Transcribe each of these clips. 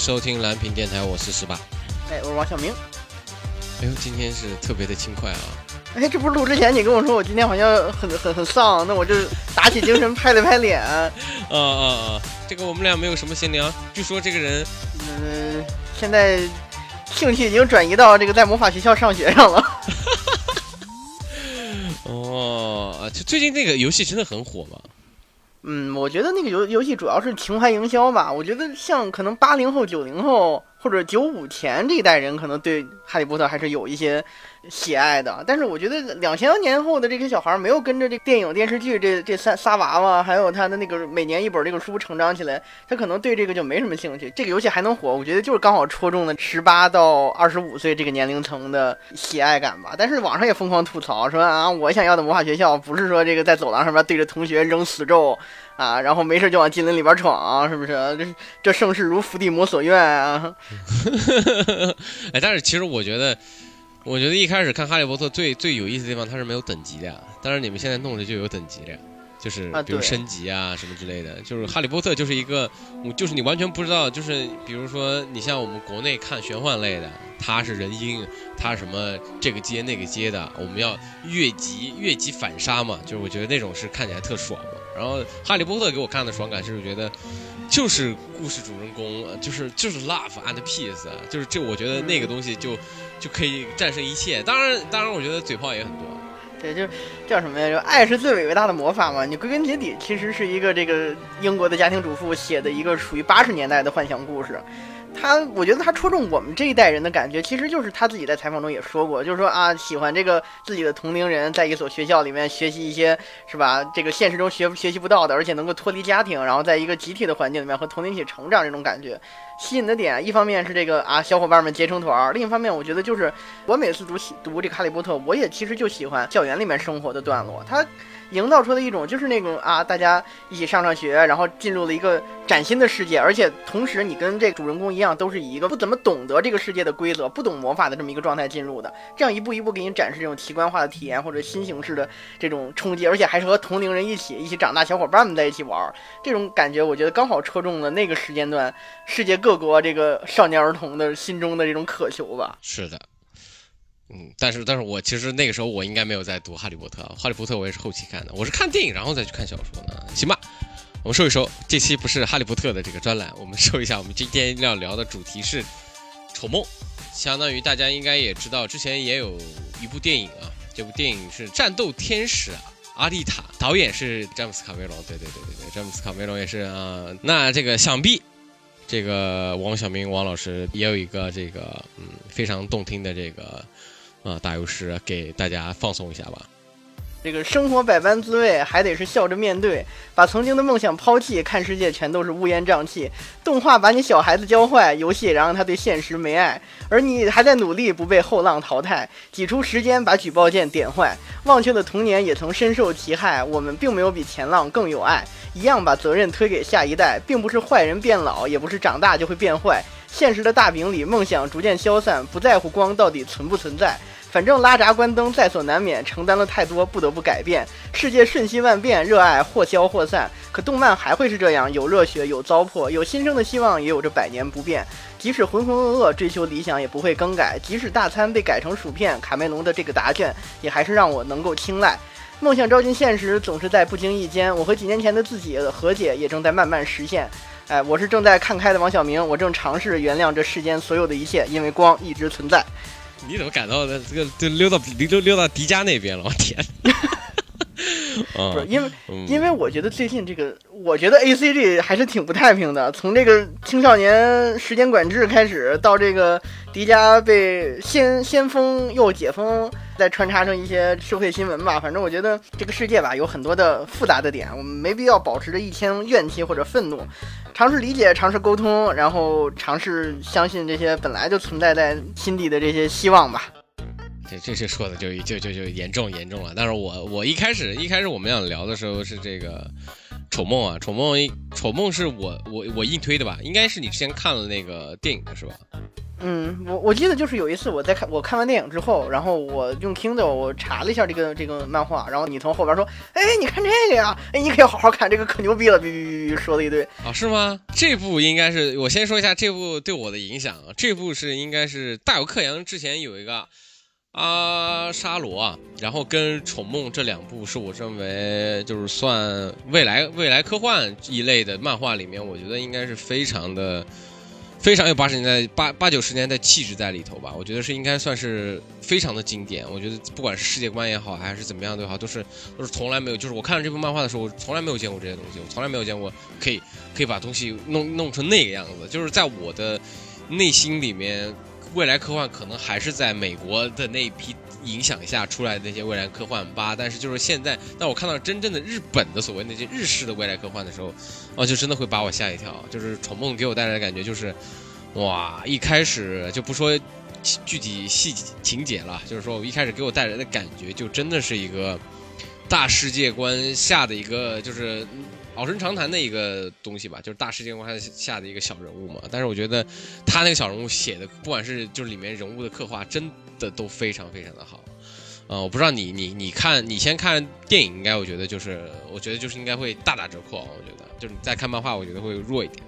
收听蓝屏电台，我是十八。哎，我是王小明。哎呦，今天是特别的轻快啊！哎，这不是录之前你跟我说我今天好像很很很丧，那我就打起精神 拍了拍脸。啊啊啊！这个我们俩没有什么闲聊。据说这个人，嗯，现在兴趣已经转移到这个在魔法学校上学上了。哦，就最近那个游戏真的很火嘛？嗯，我觉得那个游游戏主要是情怀营销吧。我觉得像可能八零后、九零后或者九五前这一代人，可能对哈利波特还是有一些。喜爱的，但是我觉得两千年后的这些小孩没有跟着这电影电视剧这这三仨娃娃，还有他的那个每年一本这个书成长起来，他可能对这个就没什么兴趣。这个游戏还能火，我觉得就是刚好戳中了十八到二十五岁这个年龄层的喜爱感吧。但是网上也疯狂吐槽说啊，我想要的魔法学校不是说这个在走廊上面对着同学扔死咒啊，然后没事就往金陵里边闯，是不是？这这盛世如伏地魔所愿啊！哎，但是其实我觉得。我觉得一开始看《哈利波特》最最有意思的地方，它是没有等级的。但是，你们现在弄的就有等级了，就是比如升级啊什么之类的。就是《哈利波特》就是一个，就是你完全不知道，就是比如说你像我们国内看玄幻类的，它是人鹰，它什么这个阶那个阶的，我们要越级越级反杀嘛。就是我觉得那种是看起来特爽嘛。然后《哈利波特》给我看的爽感就是觉得，就是故事主人公，就是就是 love and peace，就是这我觉得那个东西就。就可以战胜一切。当然，当然，我觉得嘴炮也很多。对，就叫什么呀？就爱是最伟大的魔法嘛。你归根结底，其实是一个这个英国的家庭主妇写的一个属于八十年代的幻想故事。他，我觉得他戳中我们这一代人的感觉，其实就是他自己在采访中也说过，就是说啊，喜欢这个自己的同龄人在一所学校里面学习一些，是吧？这个现实中学学习不到的，而且能够脱离家庭，然后在一个集体的环境里面和同龄一起成长这种感觉。吸引的点，一方面是这个啊，小伙伴们结成团；另一方面，我觉得就是我每次读读这个《哈利波特》，我也其实就喜欢校园里面生活的段落，他。营造出的一种就是那种啊，大家一起上上学，然后进入了一个崭新的世界，而且同时你跟这主人公一样，都是以一个不怎么懂得这个世界的规则、不懂魔法的这么一个状态进入的，这样一步一步给你展示这种奇观化的体验或者新形式的这种冲击，而且还是和同龄人一起一起长大小伙伴们在一起玩，这种感觉我觉得刚好戳中了那个时间段世界各国这个少年儿童的心中的这种渴求吧。是的。嗯，但是但是我其实那个时候我应该没有在读《哈利波特》，《哈利波特》我也是后期看的，我是看电影然后再去看小说的。行吧，我们收一收，这期不是《哈利波特》的这个专栏，我们收一下，我们今天要聊的主题是《丑梦》，相当于大家应该也知道，之前也有一部电影啊，这部电影是《战斗天使》，阿丽塔，导演是詹姆斯卡梅隆，对对对对对，詹姆斯卡梅隆也是啊。那这个想必这个王小明王老师也有一个这个嗯非常动听的这个。啊，打油诗给大家放松一下吧。这个生活百般滋味，还得是笑着面对。把曾经的梦想抛弃，看世界全都是乌烟瘴气。动画把你小孩子教坏，游戏然后他对现实没爱，而你还在努力不被后浪淘汰。挤出时间把举报键点坏，忘却的童年也曾深受其害。我们并没有比前浪更有爱，一样把责任推给下一代，并不是坏人变老，也不是长大就会变坏。现实的大饼里，梦想逐渐消散，不在乎光到底存不存在。反正拉闸关灯在所难免，承担了太多，不得不改变。世界瞬息万变，热爱或消或散。可动漫还会是这样，有热血，有糟粕，有新生的希望，也有着百年不变。即使浑浑噩噩追求理想，也不会更改。即使大餐被改成薯片，卡梅隆的这个答卷也还是让我能够青睐。梦想照进现实，总是在不经意间。我和几年前的自己的和解，也正在慢慢实现。哎，我是正在看开的王小明，我正尝试原谅这世间所有的一切，因为光一直存在。你怎么感到的这个就溜到溜溜到迪迦那边了？我天！不是因为，因为我觉得最近这个，我觉得 A C G 还是挺不太平的。从这个青少年时间管制开始，到这个迪迦被先先封又解封，再穿插成一些社会新闻吧。反正我觉得这个世界吧，有很多的复杂的点，我们没必要保持着一腔怨气或者愤怒。尝试理解，尝试沟通，然后尝试相信这些本来就存在在心底的这些希望吧。这这这说的就就就就严重严重了。但是我我一开始一开始我们俩聊的时候是这个丑梦啊，丑梦丑梦是我我我硬推的吧？应该是你之前看了那个电影的是吧？嗯，我我记得就是有一次我在看我看完电影之后，然后我用 Kindle 我查了一下这个这个漫画，然后你从后边说，哎，你看这个呀，哎，你可以好好看，这个可牛逼了，哔哔哔说了一堆。啊，是吗？这部应该是我先说一下这部对我的影响啊，这部是应该是大有克洋之前有一个阿沙罗啊，然后跟宠梦这两部是我认为就是算未来未来科幻一类的漫画里面，我觉得应该是非常的。非常有八十年代八八九十年代气质在里头吧，我觉得是应该算是非常的经典。我觉得不管是世界观也好，还是怎么样都好，都是都是从来没有，就是我看了这部漫画的时候，我从来没有见过这些东西，我从来没有见过可以可以把东西弄弄成那个样子。就是在我的内心里面，未来科幻可能还是在美国的那一批。影响下出来的那些未来科幻吧，但是就是现在，当我看到真正的日本的所谓那些日式的未来科幻的时候，哦，就真的会把我吓一跳。就是《宠梦》给我带来的感觉就是，哇，一开始就不说具体细情节了，就是说我一开始给我带来的感觉就真的是一个大世界观下的一个就是。老生常谈的一个东西吧，就是大世界观下的一个小人物嘛。但是我觉得他那个小人物写的，不管是就是里面人物的刻画，真的都非常非常的好。呃，我不知道你你你看你先看电影，应该我觉得就是我觉得就是应该会大打折扣。我觉得就是你再看漫画，我觉得会弱一点。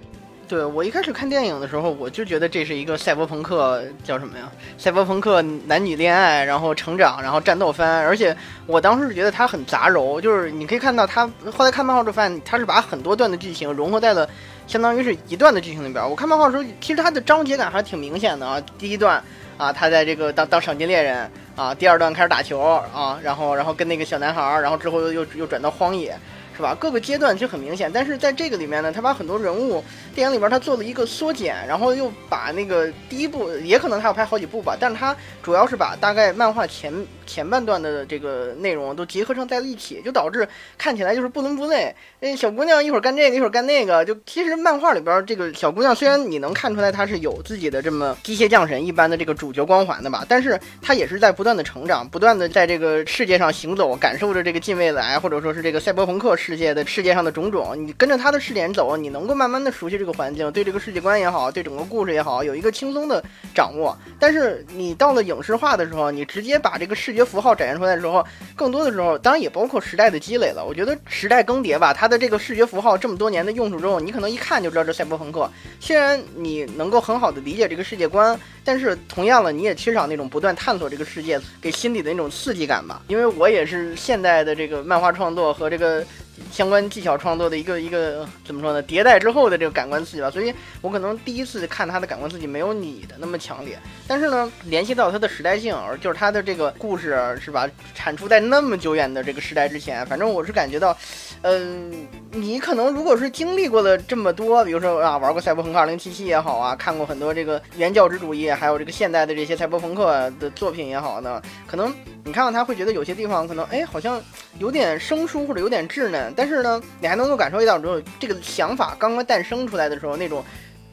对我一开始看电影的时候，我就觉得这是一个赛博朋克，叫什么呀？赛博朋克男女恋爱，然后成长，然后战斗番。而且我当时觉得它很杂糅，就是你可以看到他后来看漫画之后发现，他是把很多段的剧情融合在了相当于是一段的剧情里边。我看漫画的时候，其实它的章节感还挺明显的啊。第一段啊，他在这个当当赏金猎人啊；第二段开始打球啊，然后然后跟那个小男孩，然后之后又又又转到荒野。是吧？各个阶段其实很明显，但是在这个里面呢，他把很多人物电影里边他做了一个缩减，然后又把那个第一部也可能他要拍好几部吧，但是他主要是把大概漫画前前半段的这个内容都结合成在了一起，就导致看起来就是不伦不类。那小姑娘一会儿干这个，一会儿干那个，就其实漫画里边这个小姑娘虽然你能看出来她是有自己的这么机械降神一般的这个主角光环的吧，但是她也是在不断的成长，不断的在这个世界上行走，感受着这个近未来或者说是这个赛博朋克。世界的世界上的种种，你跟着他的视点走，你能够慢慢的熟悉这个环境，对这个世界观也好，对整个故事也好，有一个轻松的掌握。但是你到了影视化的时候，你直接把这个视觉符号展现出来的时候，更多的时候，当然也包括时代的积累了。我觉得时代更迭吧，它的这个视觉符号这么多年的用处之后，你可能一看就知道这赛博朋克。虽然你能够很好的理解这个世界观，但是同样了，你也缺少那种不断探索这个世界给心底的那种刺激感吧。因为我也是现代的这个漫画创作和这个。相关技巧创作的一个一个怎么说呢？迭代之后的这个感官刺激吧，所以我可能第一次看他的感官刺激没有你的那么强烈。但是呢，联系到他的时代性，就是他的这个故事是吧，产出在那么久远的这个时代之前，反正我是感觉到，嗯，你可能如果是经历过了这么多，比如说啊，玩过赛博朋克2077也好啊，看过很多这个原教旨主义，还有这个现代的这些赛博朋克的作品也好呢，可能你看到他会觉得有些地方可能哎，好像有点生疏或者有点稚嫩。但是呢，你还能够感受到，就是这个想法刚刚诞生出来的时候，那种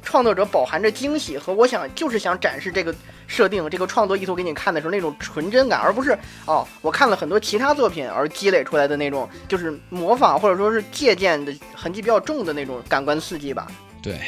创作者饱含着惊喜和我想就是想展示这个设定、这个创作意图给你看的时候那种纯真感，而不是哦，我看了很多其他作品而积累出来的那种就是模仿或者说是借鉴的痕迹比较重的那种感官刺激吧。对，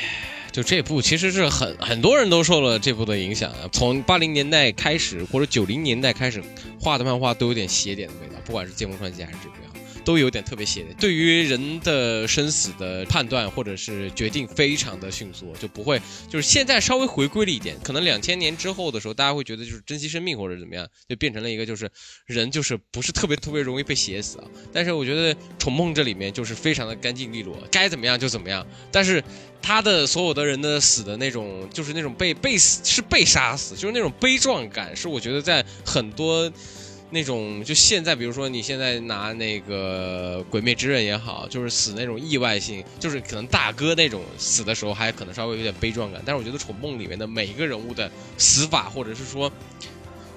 就这部其实是很很多人都受了这部的影响，从八零年代开始或者九零年代开始画的漫画都有点邪点的味道，不管是《剑锋传奇》还是这部。都有点特别写，对于人的生死的判断或者是决定非常的迅速，就不会就是现在稍微回归了一点，可能两千年之后的时候，大家会觉得就是珍惜生命或者怎么样，就变成了一个就是人就是不是特别特别容易被写死啊。但是我觉得《宠梦》这里面就是非常的干净利落，该怎么样就怎么样。但是他的所有的人的死的那种，就是那种被被死是被杀死，就是那种悲壮感，是我觉得在很多。那种就现在，比如说你现在拿那个《鬼灭之刃》也好，就是死那种意外性，就是可能大哥那种死的时候还可能稍微有点悲壮感。但是我觉得《宠梦》里面的每一个人物的死法，或者是说，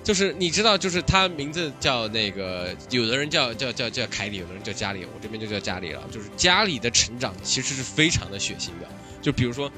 就是你知道，就是他名字叫那个，有的人叫叫叫叫凯里，有的人叫加里，我这边就叫加里了。就是加里的成长其实是非常的血腥的，就比如说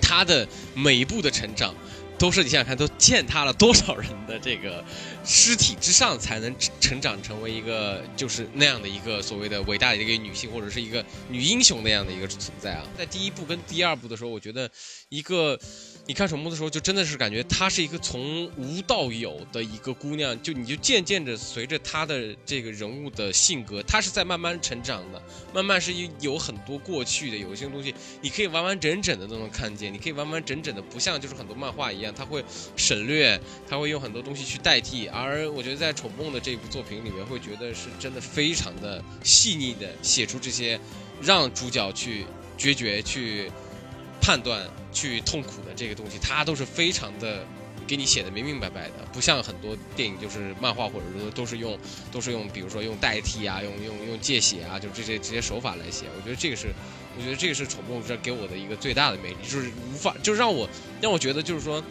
他的每一步的成长。都是你想想看，都践踏了多少人的这个尸体之上，才能成长成为一个就是那样的一个所谓的伟大的一个女性，或者是一个女英雄那样的一个存在啊？在第一部跟第二部的时候，我觉得一个你看宠物的时候，就真的是感觉她是一个从无到有的一个姑娘，就你就渐渐的随着她的这个人物的性格，她是在慢慢成长的，慢慢是有很多过去的，有一些东西你可以完完整整的都能看见，你可以完完整整的，不像就是很多漫画一样，他会省略，他会用很多东西去代替，而我觉得在宠梦的这部作品里面，会觉得是真的非常的细腻的写出这些，让主角去决绝去。判断去痛苦的这个东西，它都是非常的给你写的明明白白的，不像很多电影就是漫画或者说都是用都是用比如说用代替啊，用用用借写啊，就这些这些手法来写。我觉得这个是，我觉得这个是宠梦这给我的一个最大的魅力，就是无法就让我让我觉得就是说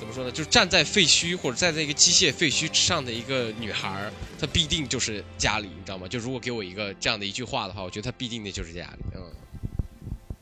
怎么说呢，就是站在废墟或者站在一个机械废墟之上的一个女孩，她必定就是家里，你知道吗？就如果给我一个这样的一句话的话，我觉得她必定的就是家里，嗯。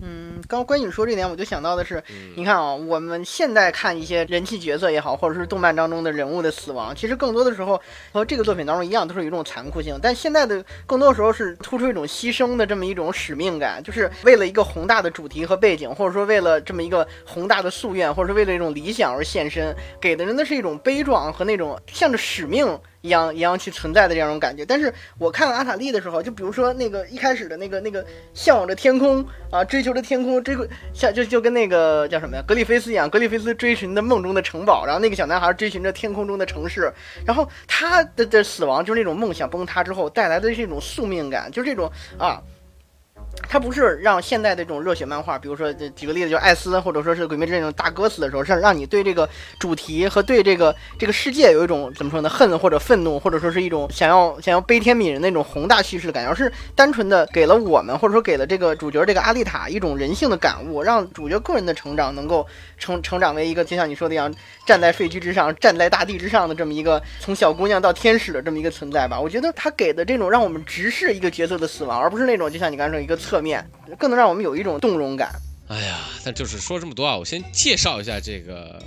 嗯，刚关于你说这点，我就想到的是，你看啊，我们现在看一些人气角色也好，或者是动漫当中的人物的死亡，其实更多的时候和这个作品当中一样，都是有一种残酷性。但现在的更多时候是突出一种牺牲的这么一种使命感，就是为了一个宏大的主题和背景，或者说为了这么一个宏大的夙愿，或者是为了一种理想而献身，给的人的是一种悲壮和那种向着使命。一样一样去存在的这种感觉，但是我看了阿塔利的时候，就比如说那个一开始的那个那个向往着天空啊，追求着天空，追个像就就跟那个叫什么呀，格里菲斯一样，格里菲斯追寻的梦中的城堡，然后那个小男孩追寻着天空中的城市，然后他的的死亡就是那种梦想崩塌之后带来的这种宿命感，就是这种啊。它不是让现代的这种热血漫画，比如说举个例子，就艾斯或者说是鬼灭之刃这种大哥死的时候，让让你对这个主题和对这个这个世界有一种怎么说呢，恨或者愤怒，或者说是一种想要想要悲天悯人那种宏大叙事的感觉，而是单纯的给了我们或者说给了这个主角这个阿丽塔一种人性的感悟，让主角个人的成长能够成成长为一个就像你说的一样，站在废墟之上，站在大地之上的这么一个从小姑娘到天使的这么一个存在吧。我觉得他给的这种让我们直视一个角色的死亡，而不是那种就像你刚才说一个。侧面更能让我们有一种动容感。哎呀，但就是说这么多啊，我先介绍一下这个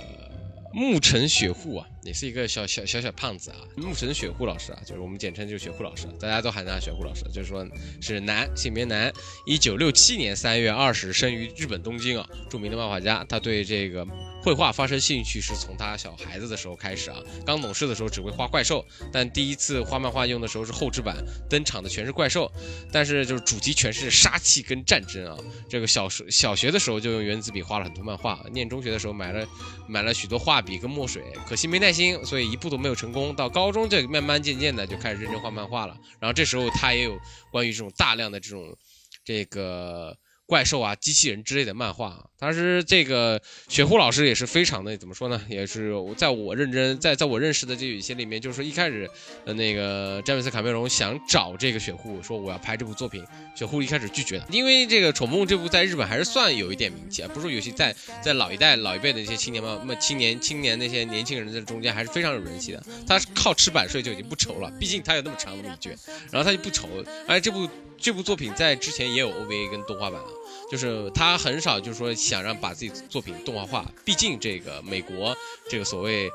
牧尘雪护啊。也是一个小小小小胖子啊，木神雪户老师啊，就是我们简称就是雪户老师，大家都喊他雪户老师，就是说是男，性别男，一九六七年三月二十生于日本东京啊，著名的漫画家，他对这个绘画发生兴趣是从他小孩子的时候开始啊，刚懂事的时候只会画怪兽，但第一次画漫画用的时候是后置版，登场的全是怪兽，但是就是主题全是杀气跟战争啊，这个小时小学的时候就用原子笔画了很多漫画，念中学的时候买了买了许多画笔跟墨水，可惜没耐。心，所以一步都没有成功。到高中，就慢慢渐渐的就开始认真画漫画了。然后这时候他也有关于这种大量的这种这个。怪兽啊，机器人之类的漫画，啊当时这个雪狐老师也是非常的怎么说呢？也是在我认真在在我认识的这有些里面，就是说一开始，呃，那个詹姆斯卡梅隆想找这个雪狐，说我要拍这部作品，雪狐一开始拒绝的，因为这个《宠梦》这部在日本还是算有一点名气啊，不是说有些在在老一代老一辈的那些青年漫青年青年那些年轻人在中间还是非常有人气的。他靠吃版税就已经不愁了，毕竟他有那么长那么一卷，然后他就不愁，而且这部。这部作品在之前也有 OVA 跟动画版啊，就是他很少就是说想让把自己作品动画化，毕竟这个美国这个所谓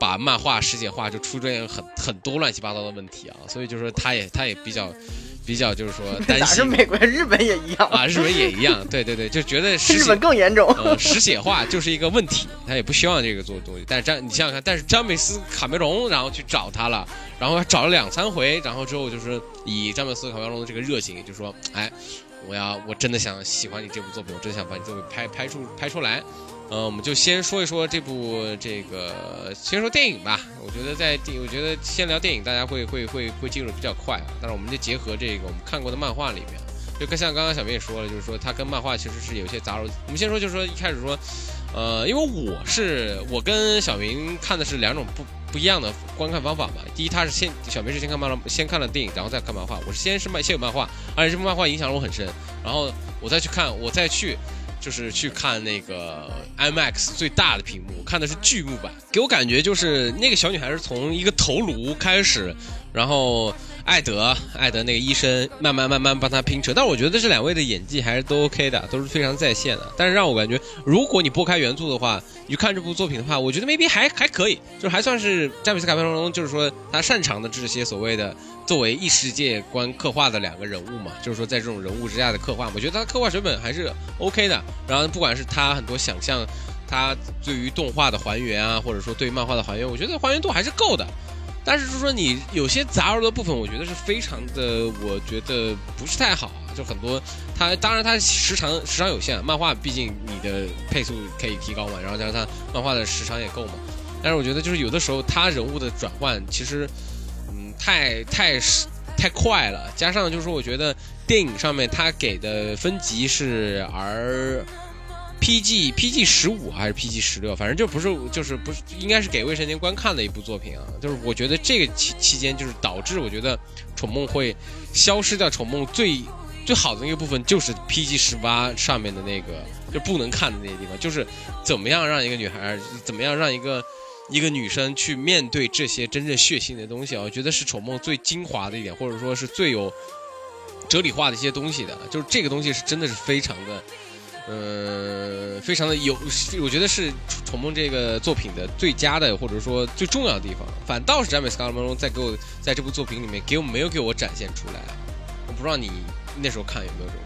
把漫画世界化就出现很很多乱七八糟的问题啊，所以就是说他也他也比较比较就是说 担心。美国日本也一样啊，日本也一样，对对对，就觉得日本更严重，呃，实写化就是一个问题，他也不希望这个做东西。但是詹你想想看，但是詹姆斯卡梅隆然后去找他了。然后找了两三回，然后之后就是以詹姆斯卡梅隆的这个热情，就说：“哎，我要我真的想喜欢你这部作品，我真的想把你作品拍拍出拍出来。”嗯，我们就先说一说这部这个，先说电影吧。我觉得在电，我觉得先聊电影，大家会会会会进入的比较快。但是我们就结合这个我们看过的漫画里面，就跟像刚刚小明也说了，就是说它跟漫画其实是有些杂糅。我们先说，就是说一开始说，呃，因为我是我跟小明看的是两种不。不一样的观看方法嘛。第一，他是先小明是先看漫，先看了电影，然后再看漫画。我是先是漫先有漫画，而且这部漫画影响了我很深。然后我再去看，我再去就是去看那个 IMAX 最大的屏幕，看的是巨幕版，给我感觉就是那个小女孩是从一个头颅开始，然后。艾德，艾德那个医生慢慢慢慢帮她拼车，但我觉得这两位的演技还是都 OK 的，都是非常在线的。但是让我感觉，如果你拨开原著的话，你去看这部作品的话，我觉得 maybe 还还可以，就还算是詹姆斯卡梅隆，就是说他擅长的这些所谓的作为异世界观刻画的两个人物嘛，就是说在这种人物之下的刻画，我觉得他刻画水本还是 OK 的。然后不管是他很多想象。他对于动画的还原啊，或者说对漫画的还原，我觉得还原度还是够的。但是就是说你有些杂糅的部分，我觉得是非常的，我觉得不是太好。就很多，它当然它时长时长有限，漫画毕竟你的配速可以提高嘛，然后加上它漫画的时长也够嘛。但是我觉得就是有的时候它人物的转换其实，嗯，太太太快了，加上就是我觉得电影上面它给的分级是 R。P.G. P.G. 十五还是 P.G. 十六，反正就不是，就是不是，应该是给未成年观看的一部作品啊。就是我觉得这个期期间，就是导致我觉得宠梦会消失掉。宠梦最最好的那个部分就是 P.G. 十八上面的那个就不能看的那些地方，就是怎么样让一个女孩，怎么样让一个一个女生去面对这些真正血腥的东西啊。我觉得是丑梦最精华的一点，或者说是最有哲理化的一些东西的，就是这个东西是真的是非常的。呃，非常的有，我觉得是《丑梦》这个作品的最佳的，或者说最重要的地方。反倒是詹姆斯·卡罗蒙在给我在这部作品里面给我没有给我展现出来。我不知道你那时候看有没有这种？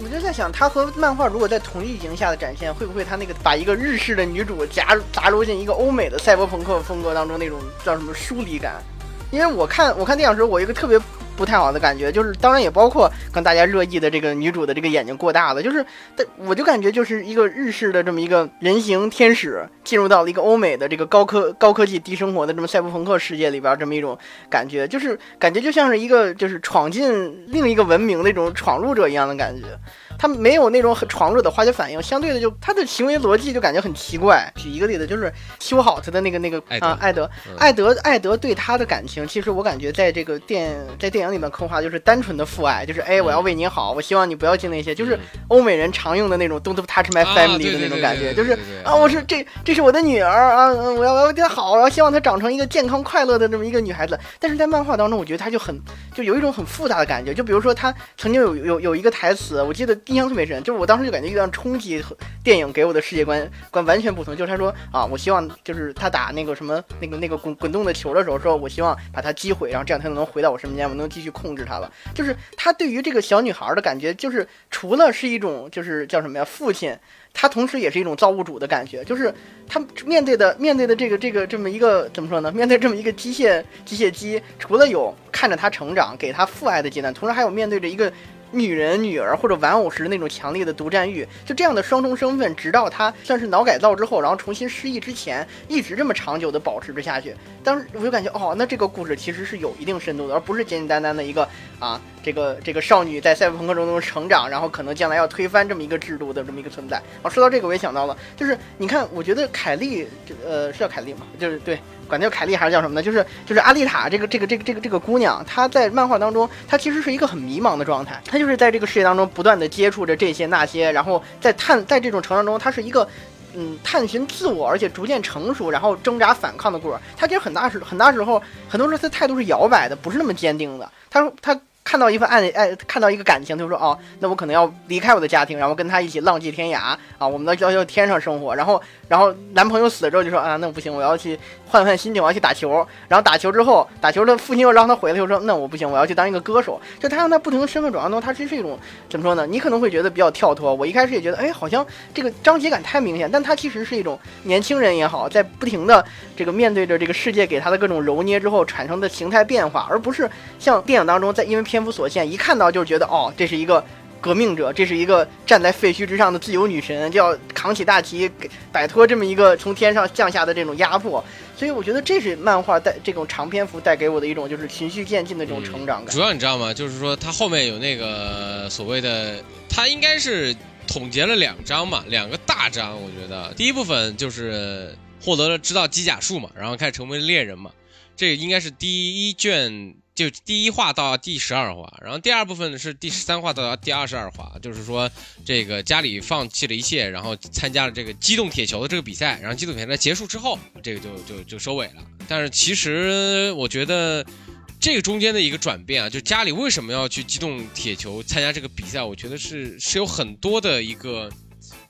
我就在想，他和漫画如果在同一景下的展现，会不会他那个把一个日式的女主夹杂入进一个欧美的赛博朋克风格当中那种叫什么疏离感？因为我看我看电影时候，我一个特别。不太好的感觉，就是当然也包括跟大家热议的这个女主的这个眼睛过大了，就是，但我就感觉就是一个日式的这么一个人形天使进入到了一个欧美的这个高科高科技低生活的这么赛博朋克世界里边，这么一种感觉，就是感觉就像是一个就是闯进另一个文明那种闯入者一样的感觉。他没有那种很闯入的化学反应，相对的就他的行为逻辑就感觉很奇怪。举一个例子，就是修好他的那个那个啊，艾德，艾德，艾德对他的感情，其实我感觉在这个电在电影里面刻画就是单纯的父爱，就是哎，我要为你好，我希望你不要进那些，就是欧美人常用的那种 don't touch my family 的那种感觉，就是啊，我是这这是我的女儿啊，我要我要对她好，我要希望她长成一个健康快乐的这么一个女孩子。但是在漫画当中，我觉得她就很就有一种很复杂的感觉，就比如说她曾经有有有一个台词，我记得。印象特别深，就是我当时就感觉遇到冲击，和电影给我的世界观观完全不同。就是他说啊，我希望就是他打那个什么那个那个滚滚动的球的时候，说我希望把它击毁，然后这样他能回到我身边，我能继续控制他了。就是他对于这个小女孩的感觉，就是除了是一种就是叫什么呀父亲，他同时也是一种造物主的感觉。就是他面对的面对的这个这个这么一个怎么说呢？面对这么一个机械机械机，除了有看着他成长，给他父爱的阶段，同时还有面对着一个。女人、女儿或者玩偶时那种强烈的独占欲，就这样的双重身份，直到他算是脑改造之后，然后重新失忆之前，一直这么长久的保持着下去。当时我就感觉，哦，那这个故事其实是有一定深度的，而不是简简单单的一个啊，这个这个少女在赛博朋克中成长，然后可能将来要推翻这么一个制度的这么一个存在。啊，说到这个，我也想到了，就是你看，我觉得凯莉，呃，是叫凯莉吗？就是对。管她叫凯莉还是叫什么呢？就是就是阿丽塔这个这个这个这个这个姑娘，她在漫画当中，她其实是一个很迷茫的状态。她就是在这个世界当中不断的接触着这些那些，然后在探在这种成长中，她是一个嗯探寻自我，而且逐渐成熟，然后挣扎反抗的故事。她其实很大时很大时候，很多时候她态度是摇摆的，不是那么坚定的。她说她。看到一份爱爱，看到一个感情，他就说哦，那我可能要离开我的家庭，然后跟他一起浪迹天涯啊，我们到要要天上生活。然后，然后男朋友死了之后就说啊，那不行，我要去换换心情，我要去打球。然后打球之后，打球的父亲又让他回来，又说那我不行，我要去当一个歌手。就他让他不停的身份转换中，他其实是一种怎么说呢？你可能会觉得比较跳脱。我一开始也觉得，哎，好像这个章节感太明显，但他其实是一种年轻人也好，在不停的这个面对着这个世界给他的各种揉捏之后产生的形态变化，而不是像电影当中在因为篇幅所限一看。到就是觉得哦，这是一个革命者，这是一个站在废墟之上的自由女神，就要扛起大旗，摆脱这么一个从天上降下的这种压迫。所以我觉得这是漫画带这种长篇幅带给我的一种就是循序渐进的这种成长感。主要你知道吗？就是说它后面有那个所谓的，它应该是统结了两章嘛，两个大章。我觉得第一部分就是获得了知道机甲术嘛，然后开始成为猎人嘛，这应该是第一卷。就第一话到第十二话，然后第二部分是第十三话到第二十二话，就是说这个家里放弃了一切，然后参加了这个机动铁球的这个比赛，然后机动铁球结束之后，这个就就就收尾了。但是其实我觉得这个中间的一个转变啊，就家里为什么要去机动铁球参加这个比赛，我觉得是是有很多的一个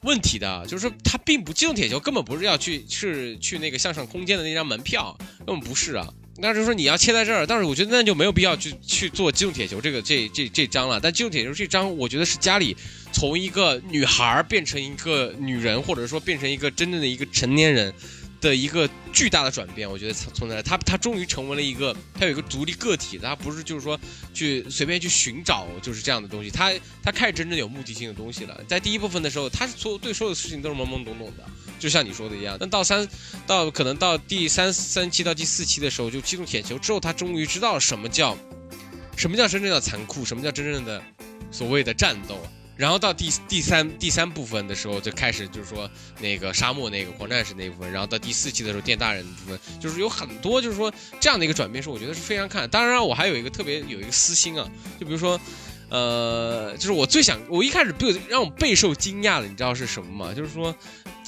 问题的，就是说他并不机动铁球根本不是要去是去那个向上空间的那张门票，根本不是啊。那就是说你要切在这儿，但是我觉得那就没有必要去去做机动铁球这个这这这章了。但机动铁球这章，我觉得是家里从一个女孩变成一个女人，或者说变成一个真正的一个成年人。的一个巨大的转变，我觉得从那他他终于成为了一个他有一个独立个体，他不是就是说去随便去寻找就是这样的东西，他他开始真正有目的性的东西了。在第一部分的时候，他所有对所有的事情都是懵懵懂懂的，就像你说的一样。但到三到可能到第三三期到第四期的时候，就击中铁球之后，他终于知道什么叫什么叫真正的残酷，什么叫真正的所谓的战斗。然后到第第三第三部分的时候，就开始就是说那个沙漠那个狂战士那一部分，然后到第四期的时候电大人的部分，就是有很多就是说这样的一个转变，是我觉得是非常看。当然，我还有一个特别有一个私心啊，就比如说，呃，就是我最想我一开始被让我备受惊讶的，你知道是什么吗？就是说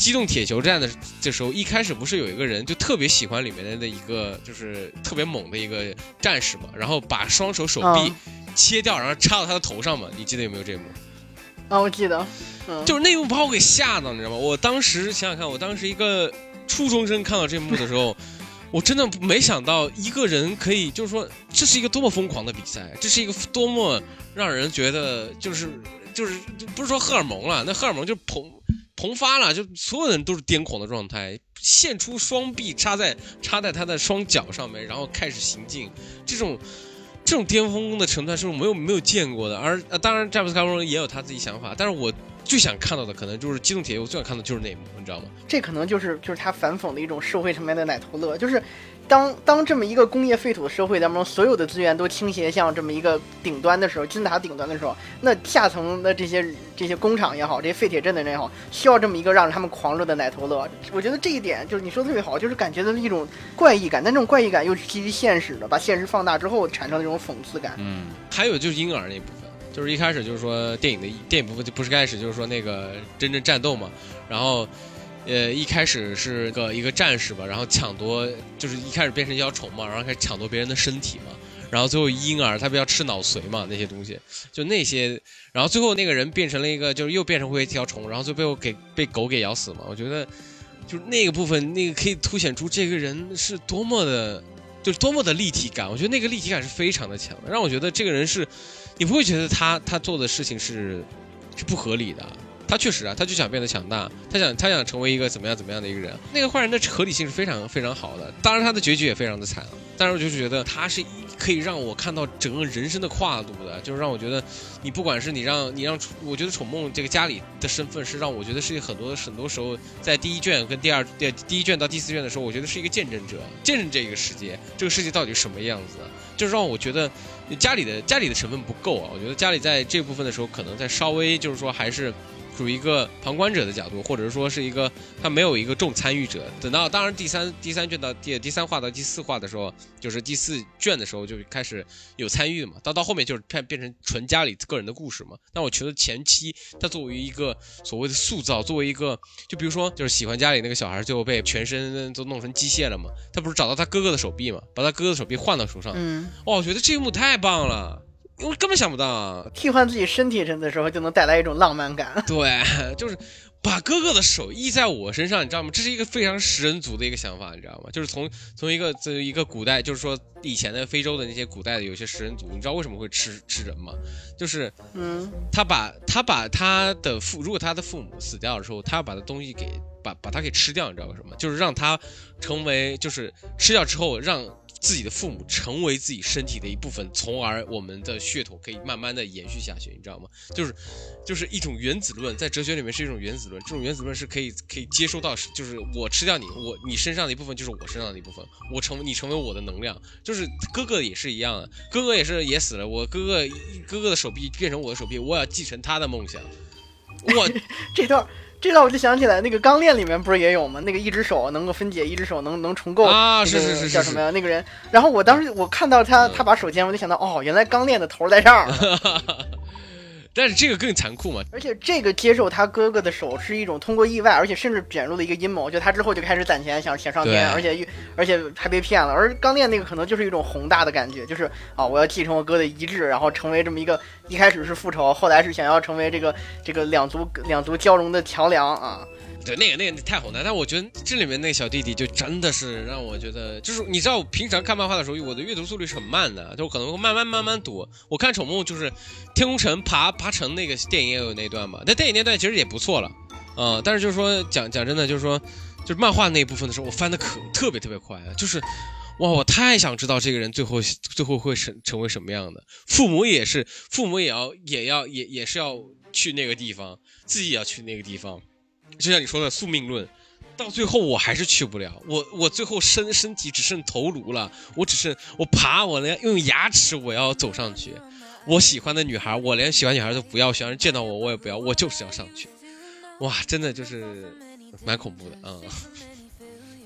机动铁球战的这时候，一开始不是有一个人就特别喜欢里面的一个就是特别猛的一个战士嘛，然后把双手手臂切掉，然后插到他的头上嘛，你记得有没有这一幕？啊，我记得，就是那幕把我给吓到，你知道吗？我当时想想看，我当时一个初中生看到这一幕的时候，我真的没想到一个人可以，就是说这是一个多么疯狂的比赛，这是一个多么让人觉得就是就是不是说荷尔蒙了，那荷尔蒙就膨膨发了，就所有人都是癫狂的状态，献出双臂插在插在他的双脚上面，然后开始行进，这种。这种巅峰的成团是我没有没有见过的，而呃，当然詹姆斯卡梅隆也有他自己想法，但是我最想看到的可能就是《机动铁球》，我最想看到就是那一幕，你知道吗？这可能就是就是他反讽的一种社会层面的奶头乐，就是。当当这么一个工业废土的社会当中，所有的资源都倾斜向这么一个顶端的时候，金字塔顶端的时候，那下层的这些这些工厂也好，这些废铁镇的人也好，需要这么一个让他们狂热的奶头乐。我觉得这一点就是你说的特别好，就是感觉到一种怪异感，但这种怪异感又是基于现实的，把现实放大之后产生的这种讽刺感。嗯，还有就是婴儿那部分，就是一开始就是说电影的电影部分就不是开始就是说那个真正战斗嘛，然后。呃，一开始是个一个战士吧，然后抢夺，就是一开始变成一条虫嘛，然后开始抢夺别人的身体嘛，然后最后婴儿他不要吃脑髓嘛，那些东西，就那些，然后最后那个人变成了一个，就是又变成回一条虫，然后最后给被狗给咬死嘛。我觉得，就是那个部分，那个可以凸显出这个人是多么的，就是多么的立体感。我觉得那个立体感是非常的强的，让我觉得这个人是，你不会觉得他他做的事情是是不合理的。他确实啊，他就想变得强大，他想他想成为一个怎么样怎么样的一个人。那个坏人的合理性是非常非常好的，当然他的结局也非常的惨。但是我就是觉得他是可以让我看到整个人生的跨度的，就是让我觉得，你不管是你让你让，我觉得宠梦这个家里的身份是让我觉得是很多很多时候在第一卷跟第二第第一卷到第四卷的时候，我觉得是一个见证者，见证这个世界，这个世界到底什么样子，就让我觉得家里的家里的成分不够啊。我觉得家里在这部分的时候，可能在稍微就是说还是。属于一个旁观者的角度，或者说是一个他没有一个重参与者。等到当然第三第三卷到第第三话到第四话的时候，就是第四卷的时候就开始有参与嘛。到到后面就是变变成纯家里个人的故事嘛。但我觉得前期他作为一个所谓的塑造，作为一个就比如说就是喜欢家里那个小孩，最后被全身都弄成机械了嘛。他不是找到他哥哥的手臂嘛，把他哥哥的手臂换到手上。嗯，哇，我觉得这一幕太棒了。我根本想不到，替换自己身体的时候就能带来一种浪漫感。对，就是把哥哥的手依在我身上，你知道吗？这是一个非常食人族的一个想法，你知道吗？就是从从一个这一个古代，就是说以前的非洲的那些古代的有些食人族，你知道为什么会吃吃人吗？就是，嗯，他把他把他的父，如果他的父母死掉的时候，他要把他东西给把把他给吃掉，你知道为什么？就是让他成为，就是吃掉之后让。自己的父母成为自己身体的一部分，从而我们的血统可以慢慢的延续下去，你知道吗？就是，就是一种原子论，在哲学里面是一种原子论。这种原子论是可以可以接收到，就是我吃掉你，我你身上的一部分就是我身上的一部分，我成你成为我的能量。就是哥哥也是一样的，哥哥也是也死了，我哥哥哥哥的手臂变成我的手臂，我要继承他的梦想。我 这段。这让我就想起来，那个《钢链》里面不是也有吗？那个一只手能够分解，一只手能能重构啊，是是是，叫什么呀？那个人。然后我当时我看到他，他把手尖，我就想到，哦，原来《钢链》的头在这儿。但是这个更残酷嘛？而且这个接受他哥哥的手是一种通过意外，而且甚至卷入了一个阴谋。就他之后就开始攒钱，想想上天，而且而且还被骗了。而钢炼那个可能就是一种宏大的感觉，就是啊，我要继承我哥的遗志，然后成为这么一个一开始是复仇，后来是想要成为这个这个两族两族交融的桥梁啊。对，那个那个太好了。但我觉得这里面那个小弟弟就真的是让我觉得，就是你知道，我平常看漫画的时候，我的阅读速率是很慢的，就可能会慢慢慢慢读。我看宠物就是天空城爬爬城那个电影也有那段嘛，那电影那段其实也不错了，嗯，但是就是说讲讲真的，就是说就是漫画那一部分的时候，我翻的可特别特别快啊，就是哇，我太想知道这个人最后最后会成成为什么样的。父母也是，父母也要也要也也是要去那个地方，自己也要去那个地方。就像你说的宿命论，到最后我还是去不了。我我最后身身体只剩头颅了，我只剩我爬，我连用牙齿我要走上去。我喜欢的女孩，我连喜欢女孩都不要，喜欢人见到我我也不要，我就是要上去。哇，真的就是蛮恐怖的嗯。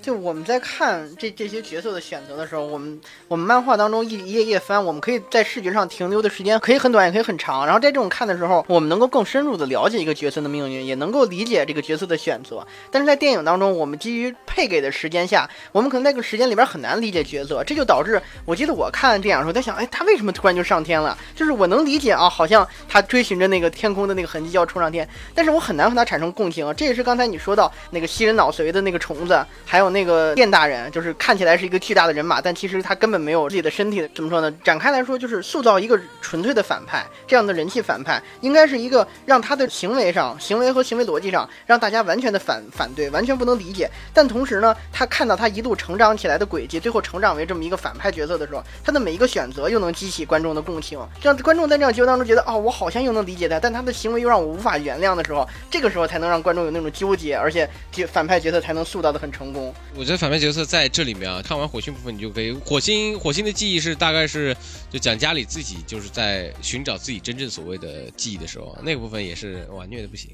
就我们在看这这些角色的选择的时候，我们我们漫画当中一一页页翻，我们可以在视觉上停留的时间可以很短，也可以很长。然后在这种看的时候，我们能够更深入的了解一个角色的命运，也能够理解这个角色的选择。但是在电影当中，我们基于配给的时间下，我们可能那个时间里边很难理解角色，这就导致我记得我看电影的时候在想，哎，他为什么突然就上天了？就是我能理解啊，好像他追寻着那个天空的那个痕迹要冲上天，但是我很难和他产生共情。这也是刚才你说到那个吸人脑髓的那个虫子，还有。那个电大人就是看起来是一个巨大的人马，但其实他根本没有自己的身体。怎么说呢？展开来说，就是塑造一个纯粹的反派，这样的人气反派，应该是一个让他的行为上、行为和行为逻辑上让大家完全的反反对，完全不能理解。但同时呢，他看到他一路成长起来的轨迹，最后成长为这么一个反派角色的时候，他的每一个选择又能激起观众的共情，让观众在这样节目当中觉得，哦，我好像又能理解他，但他的行为又让我无法原谅的时候，这个时候才能让观众有那种纠结，而且反派角色才能塑造的很成功。我觉得反派角色在这里面啊，看完火星部分你就可以。火星火星的记忆是大概是就讲家里自己就是在寻找自己真正所谓的记忆的时候，那个部分也是哇虐的不行。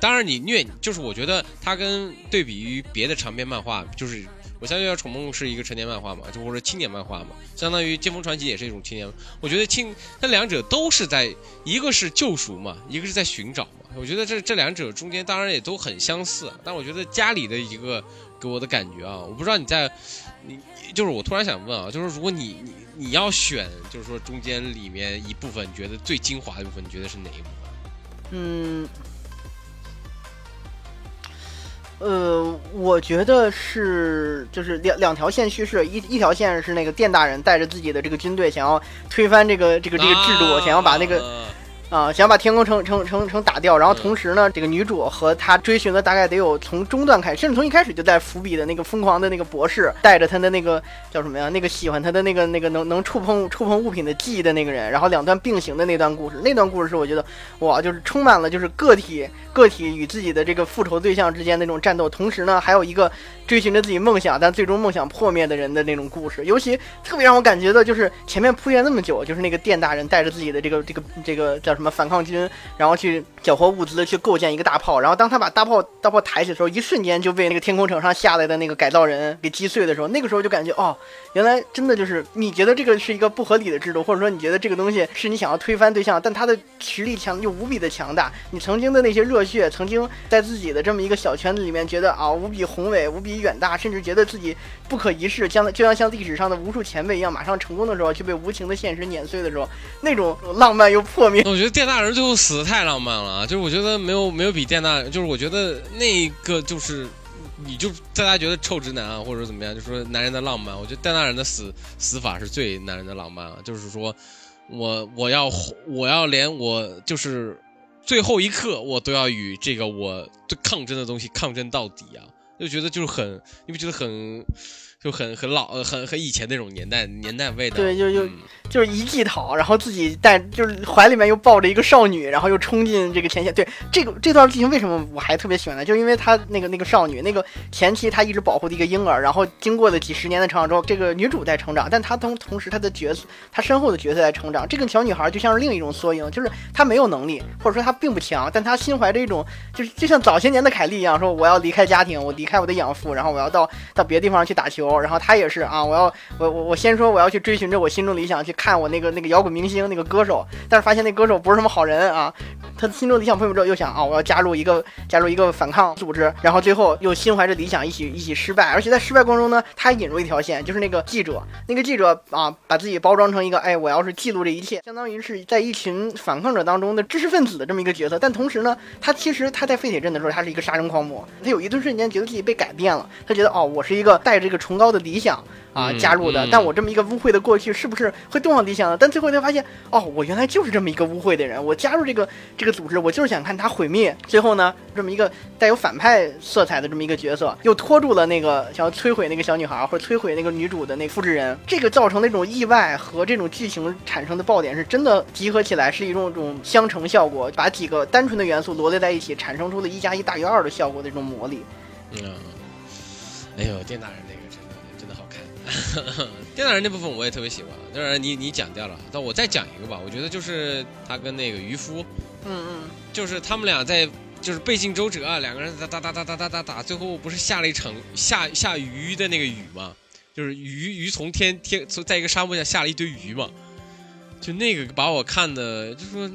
当然你虐就是我觉得它跟对比于别的长篇漫画，就是我相信《宠梦》是一个成年漫画嘛，就或者青年漫画嘛，相当于《剑锋传奇》也是一种青年。我觉得青那两者都是在一个是救赎嘛，一个是在寻找嘛。我觉得这这两者中间当然也都很相似，但我觉得家里的一个。给我的感觉啊，我不知道你在，你就是我突然想问啊，就是如果你你你要选，就是说中间里面一部分你觉得最精华的部分，你觉得是哪一部分？嗯，呃，我觉得是就是两两条线叙事，一一条线是那个电大人带着自己的这个军队，想要推翻这个这个这个制度，想要把那个。啊，想把天空城城城城打掉，然后同时呢，这个女主和她追寻的大概得有从中段开始，甚至从一开始就在伏笔的那个疯狂的那个博士，带着他的那个叫什么呀？那个喜欢他的那个那个能能触碰触碰物品的记忆的那个人，然后两段并行的那段故事，那段故事是我觉得哇，就是充满了就是个体个体与自己的这个复仇对象之间那种战斗，同时呢，还有一个追寻着自己梦想但最终梦想破灭的人的那种故事，尤其特别让我感觉到就是前面铺垫那么久，就是那个电大人带着自己的这个这个这个叫什么？什么反抗军，然后去缴获物资，去构建一个大炮。然后当他把大炮大炮抬起的时候，一瞬间就被那个天空城上下来的那个改造人给击碎的时候，那个时候就感觉哦，原来真的就是你觉得这个是一个不合理的制度，或者说你觉得这个东西是你想要推翻对象，但他的实力强又无比的强大。你曾经的那些热血，曾经在自己的这么一个小圈子里面觉得啊无比宏伟、无比远大，甚至觉得自己不可一世，将就像像历史上的无数前辈一样马上成功的时候，就被无情的现实碾碎的时候，那种浪漫又破灭。我觉得。电大人最后死的太浪漫了！就是我觉得没有没有比电大，就是我觉得那个就是，你就大家觉得臭直男啊，或者怎么样，就说男人的浪漫。我觉得电大人的死死法是最男人的浪漫啊！就是说我我要我要连我就是最后一刻我都要与这个我最抗争的东西抗争到底啊！就觉得就是很，你不觉得很？就很很老，很很以前那种年代年代味道。对，就就就是一记讨，然后自己带，就是怀里面又抱着一个少女，然后又冲进这个前线。对，这个这段剧情为什么我还特别喜欢呢？就因为他那个那个少女，那个前期他一直保护的一个婴儿，然后经过了几十年的成长之后，这个女主在成长，但她同同时她的角色，她身后的角色在成长。这个小女孩就像是另一种缩影，就是她没有能力，或者说她并不强，但她心怀着一种，就是就像早些年的凯莉一样，说我要离开家庭，我离开我的养父，然后我要到到别的地方去打球。然后她也是啊，我要我我我先说我要去追寻着我心中理想，去看我那个那个摇滚明星那个歌手，但是发现那歌手不是什么好人啊，他心中理想破灭之后又想啊，我要加入一个加入一个反抗组织，然后最后又心怀着理想一起一起失败，而且在失败过程中呢，他还引入一条线，就是那个记者，那个记者啊，把自己包装成一个哎，我要是记录这一切，相当于是在一群反抗者当中的知识分子的这么一个角色，但同时呢，他其实他在废铁镇的时候，他是一个杀人狂魔，他有一顿瞬间觉得自己被改变了，他觉得哦，我是一个带着一个崇高的理想啊加入的，但我这么一个污秽的过去是不是会动摇理想呢？但最后才发现哦，我原来就是这么一个污秽的人，我加入这个这个组织，我就是想看他毁灭。最后呢，这么一个带有反派色彩的这么一个角色，又拖住了那个想要摧毁那个小女孩或者摧毁那个女主的那复制人，这个造成那种意外和这种剧情产生的爆点是真的集合起来是一种种相乘效果，把几个单纯的元素罗列在一起，产生出了一加一大于二的效果的这种魔力。嗯，哎呦，电大 电脑人那部分我也特别喜欢。当然你你讲掉了，但我再讲一个吧。我觉得就是他跟那个渔夫，嗯嗯，就是他们俩在就是背信周折，两个人打打打打打打打打，最后不是下了一场下下鱼的那个雨嘛？就是鱼鱼从天天从在一个沙漠下下了一堆鱼嘛？就那个把我看的，就说。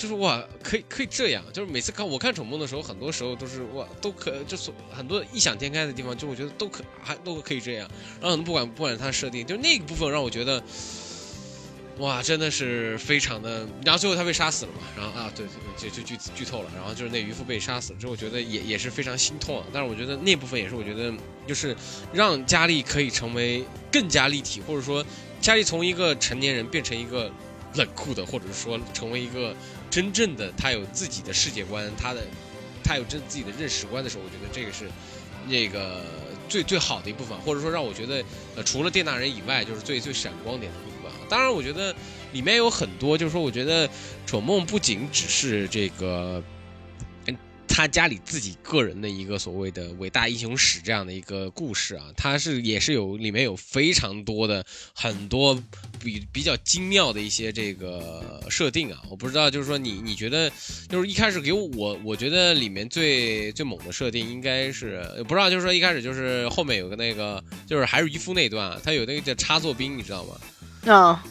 就是哇，可以可以这样，就是每次看我看宠梦的时候，很多时候都是哇，都可就是很多异想天开的地方，就我觉得都可还都可以这样。然后不管不管它设定，就那个部分让我觉得，哇，真的是非常的。然后最后他被杀死了嘛，然后啊，对对对，就就剧剧透了。然后就是那渔夫被杀死了之后，我觉得也也是非常心痛。但是我觉得那部分也是我觉得就是让佳丽可以成为更加立体，或者说佳丽从一个成年人变成一个冷酷的，或者是说成为一个。真正的他有自己的世界观，他的他有真自己的认识观的时候，我觉得这个是那个最最好的一部分，或者说让我觉得呃除了电大人以外，就是最最闪光点的部分。当然，我觉得里面有很多，就是说，我觉得丑梦不仅只是这个。他家里自己个人的一个所谓的伟大英雄史这样的一个故事啊，他是也是有里面有非常多的很多比比较精妙的一些这个设定啊，我不知道就是说你你觉得就是一开始给我我觉得里面最最猛的设定应该是不知道就是说一开始就是后面有个那个就是还是渔夫那段，他有那个叫插座兵，你知道吗？啊。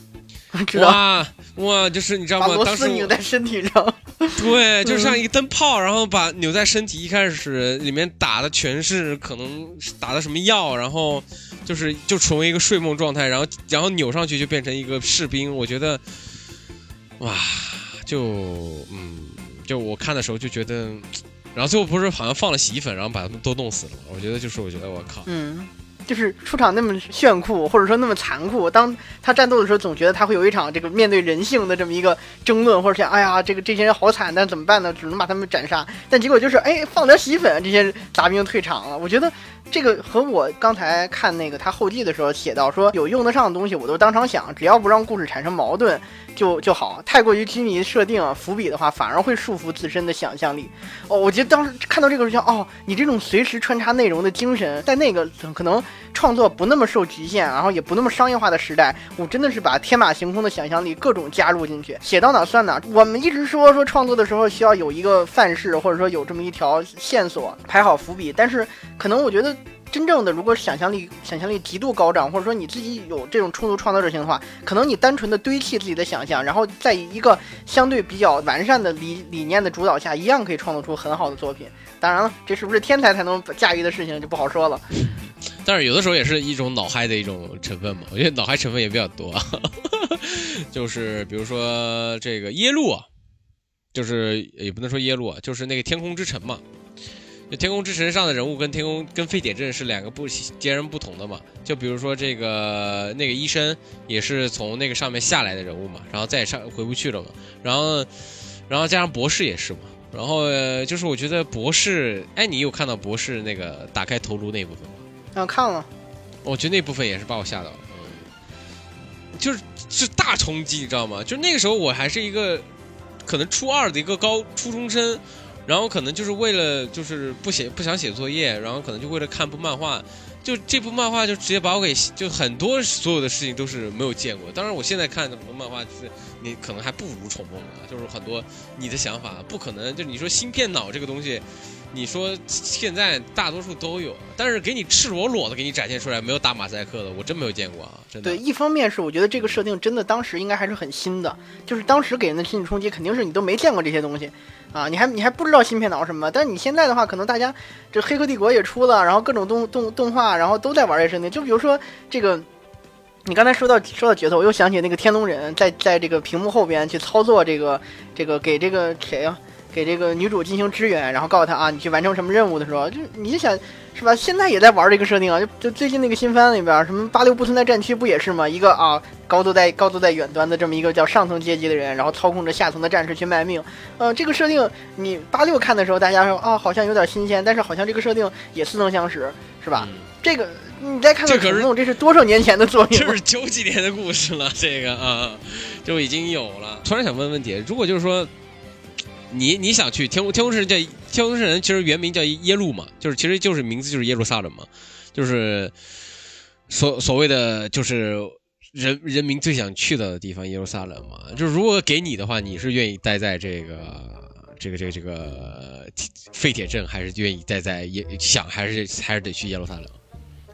哇哇，就是你知道吗？当时扭在身体上，对，就像一个灯泡，然后把扭在身体。一开始里面打的全是可能打的什么药，然后就是就成为一个睡梦状态，然后然后扭上去就变成一个士兵。我觉得，哇，就嗯，就我看的时候就觉得，然后最后不是好像放了洗衣粉，然后把他们都弄死了。我觉得就是，我觉得我靠，嗯。就是出场那么炫酷，或者说那么残酷。当他战斗的时候，总觉得他会有一场这个面对人性的这么一个争论，或者想，哎呀，这个这些人好惨，但怎么办呢？只能把他们斩杀。但结果就是，哎，放点洗衣粉，这些杂兵退场了。我觉得。这个和我刚才看那个他后记的时候写到说有用得上的东西，我都当场想，只要不让故事产生矛盾，就就好。太过于拘泥设定伏笔的话，反而会束缚自身的想象力。哦，我觉得当时看到这个时候，哦，你这种随时穿插内容的精神，在那个可能创作不那么受局限，然后也不那么商业化的时代，我真的是把天马行空的想象力各种加入进去，写到哪算哪。我们一直说说创作的时候需要有一个范式，或者说有这么一条线索排好伏笔，但是可能我觉得。真正的，如果想象力想象力极度高涨，或者说你自己有这种充足创造者性的话，可能你单纯的堆砌自己的想象，然后在一个相对比较完善的理理念的主导下，一样可以创作出很好的作品。当然了，这是不是天才才能驾驭的事情就不好说了。但是有的时候也是一种脑嗨的一种成分嘛，我觉得脑嗨成分也比较多。就是比如说这个耶路啊，就是也不能说耶路啊，就是那个天空之城嘛。就天空之城上的人物跟天空跟废铁镇是两个不截然不同的嘛？就比如说这个那个医生也是从那个上面下来的人物嘛，然后再上回不去了嘛。然后，然后加上博士也是嘛。然后就是我觉得博士，哎，你有看到博士那个打开头颅那部分吗？想，看了。我觉得那部分也是把我吓到了，嗯就是是大冲击，你知道吗？就那个时候我还是一个可能初二的一个高初中生。然后可能就是为了就是不写不想写作业，然后可能就为了看部漫画，就这部漫画就直接把我给就很多所有的事情都是没有见过。当然，我现在看很多漫画是，你可能还不如宠梦呢。就是很多你的想法不可能，就你说芯片脑这个东西，你说现在大多数都有，但是给你赤裸裸的给你展现出来，没有打马赛克的，我真没有见过啊！真的。对，一方面是我觉得这个设定真的当时应该还是很新的，就是当时给人的心理冲击肯定是你都没见过这些东西。啊，你还你还不知道芯片脑什么？但是你现在的话，可能大家这《黑客帝国》也出了，然后各种动动动画，然后都在玩这设定。就比如说这个，你刚才说到说到角色，我又想起那个天龙人在在这个屏幕后边去操作这个这个给这个谁呀？给这个女主进行支援，然后告诉她啊，你去完成什么任务的时候，就你就想。是吧？现在也在玩这个设定啊，就就最近那个新番里边，什么八六不存在战区不也是吗？一个啊，高度在高度在远端的这么一个叫上层阶级的人，然后操控着下层的战士去卖命。呃，这个设定你八六看的时候，大家说啊，好像有点新鲜，但是好像这个设定也似曾相识，是吧？这个你再看到可是这是多少年前的作品？这是九几年的故事了，这个啊就已经有了。突然想问问题，如果就是说。你你想去天空天空之城叫天空之城，其实原名叫耶路嘛，就是其实就是名字就是耶路撒冷嘛，就是所所谓的就是人人民最想去的地方耶路撒冷嘛。就是如果给你的话，你是愿意待在这个这个这个这个废铁镇，还是愿意待在耶想还是还是得去耶路撒冷？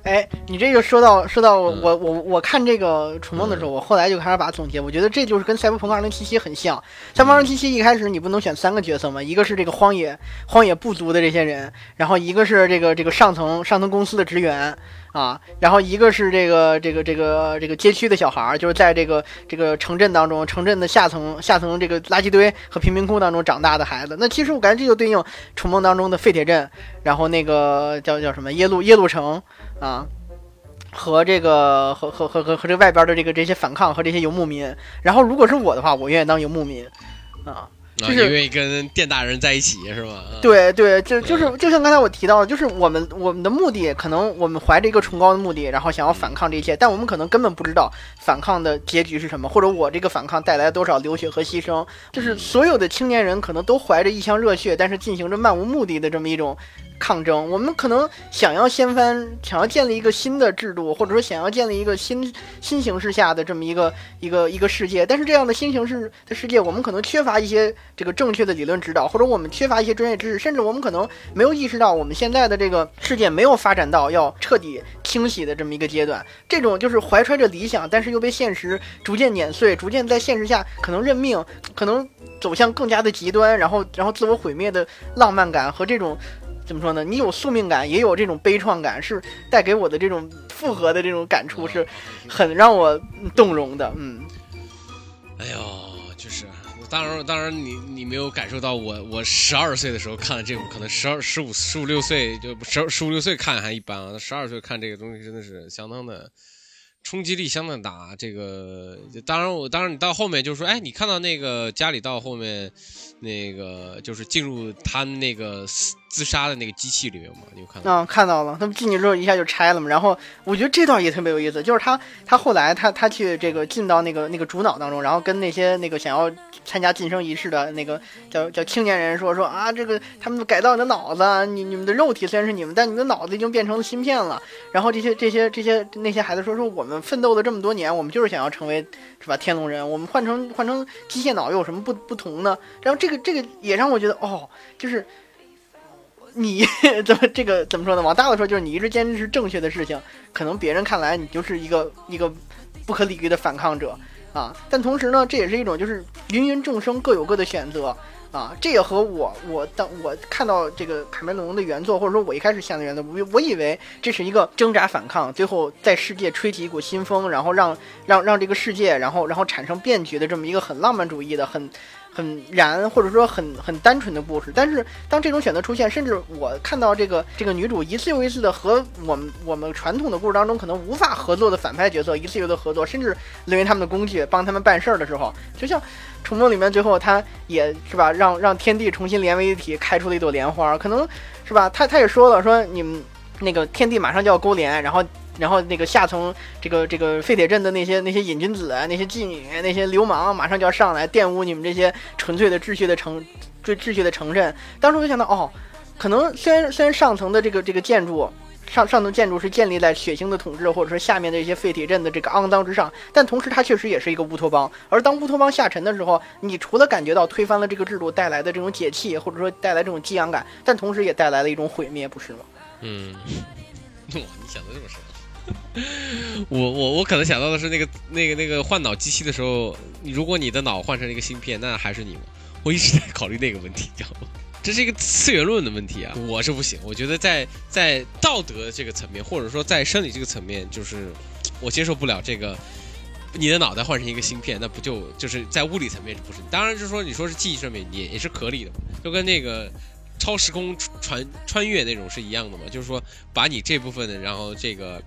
哎，你这个说到说到我我我看这个《楚梦》的时候，我后来就开始把它总结，我觉得这就是跟《赛博朋克2077》很像。《赛博朋克2077》一开始你不能选三个角色吗？一个是这个荒野荒野部族的这些人，然后一个是这个这个上层上层公司的职员。啊，然后一个是这个这个这个这个街区的小孩儿，就是在这个这个城镇当中，城镇的下层下层这个垃圾堆和贫民窟当中长大的孩子。那其实我感觉这就对应《楚梦》当中的废铁镇，然后那个叫叫什么耶路耶路城啊，和这个和和和和和这外边的这个这些反抗和这些游牧民。然后如果是我的话，我愿意当游牧民，啊。就是愿意跟店大人在一起是吗？对对，就就是就像刚才我提到的，就是我们我们的目的，可能我们怀着一个崇高的目的，然后想要反抗这一切，但我们可能根本不知道反抗的结局是什么，或者我这个反抗带来多少流血和牺牲。就是所有的青年人可能都怀着一腔热血，但是进行着漫无目的的这么一种。抗争，我们可能想要掀翻，想要建立一个新的制度，或者说想要建立一个新新形势下的这么一个一个一个世界。但是这样的新形势的世界，我们可能缺乏一些这个正确的理论指导，或者我们缺乏一些专业知识，甚至我们可能没有意识到我们现在的这个世界没有发展到要彻底清洗的这么一个阶段。这种就是怀揣着理想，但是又被现实逐渐碾碎，逐渐在现实下可能认命，可能走向更加的极端，然后然后自我毁灭的浪漫感和这种。怎么说呢？你有宿命感，也有这种悲怆感，是带给我的这种复合的这种感触，是很让我动容的。嗯，哎呦，就是当然，当然，你你没有感受到我，我十二岁的时候看了这部，可能十二、十五、十五六岁就十十五六岁看还一般啊，十二岁看这个东西真的是相当的冲击力相当大。这个当然，我当然你到后面就说，哎，你看到那个家里到后面。那个就是进入他那个自杀的那个机器里面嘛，你有看到？嗯，看到了。他们进去之后一下就拆了嘛。然后我觉得这段也特别有意思，就是他他后来他他去这个进到那个那个主脑当中，然后跟那些那个想要参加晋升仪式的那个叫叫青年人说说啊，这个他们改造你的脑子，你你们的肉体虽然是你们，但你们的脑子已经变成了芯片了。然后这些这些这些那些孩子说说我们奋斗了这么多年，我们就是想要成为是吧天龙人，我们换成换成机械脑又有什么不不同呢？然后这个。这个也让我觉得哦，就是你 怎么这个怎么说呢？往大了说，就是你一直坚持正确的事情，可能别人看来你就是一个一个不可理喻的反抗者啊。但同时呢，这也是一种就是芸芸众生各有各的选择啊。这也和我我当我看到这个卡梅隆的原作，或者说我一开始想的原作，我我以为这是一个挣扎反抗，最后在世界吹起一股新风，然后让让让这个世界，然后然后产生变局的这么一个很浪漫主义的很。很燃，或者说很很单纯的故事，但是当这种选择出现，甚至我看到这个这个女主一次又一次的和我们我们传统的故事当中可能无法合作的反派角色一次又一次合作，甚至沦为他们的工具，帮他们办事儿的时候，就像《宠梦》里面最后他也是吧，让让天地重新连为一体，开出了一朵莲花，可能是吧，他他也说了，说你们那个天地马上就要勾连，然后。然后那个下层这个这个废铁镇的那些那些瘾君子啊，那些妓女，那些流氓，马上就要上来玷污你们这些纯粹的秩序的城，最秩序的城镇。当时我就想到，哦，可能虽然虽然上层的这个这个建筑上上层建筑是建立在血腥的统治或者说下面的一些废铁镇的这个肮脏之上，但同时它确实也是一个乌托邦。而当乌托邦下沉的时候，你除了感觉到推翻了这个制度带来的这种解气，或者说带来这种激昂感，但同时也带来了一种毁灭，不是吗？嗯，哇，你想的这么深。我我我可能想到的是那个那个那个换脑机器的时候，如果你的脑换成一个芯片，那还是你吗？我一直在考虑那个问题，你知道吗？这是一个次元论的问题啊，我是不行。我觉得在在道德这个层面，或者说在生理这个层面，就是我接受不了这个，你的脑袋换成一个芯片，那不就就是在物理层面不是？当然就是说，你说是记忆上面也也是合理的，就跟那个超时空穿穿越那种是一样的嘛，就是说把你这部分的，然后这个。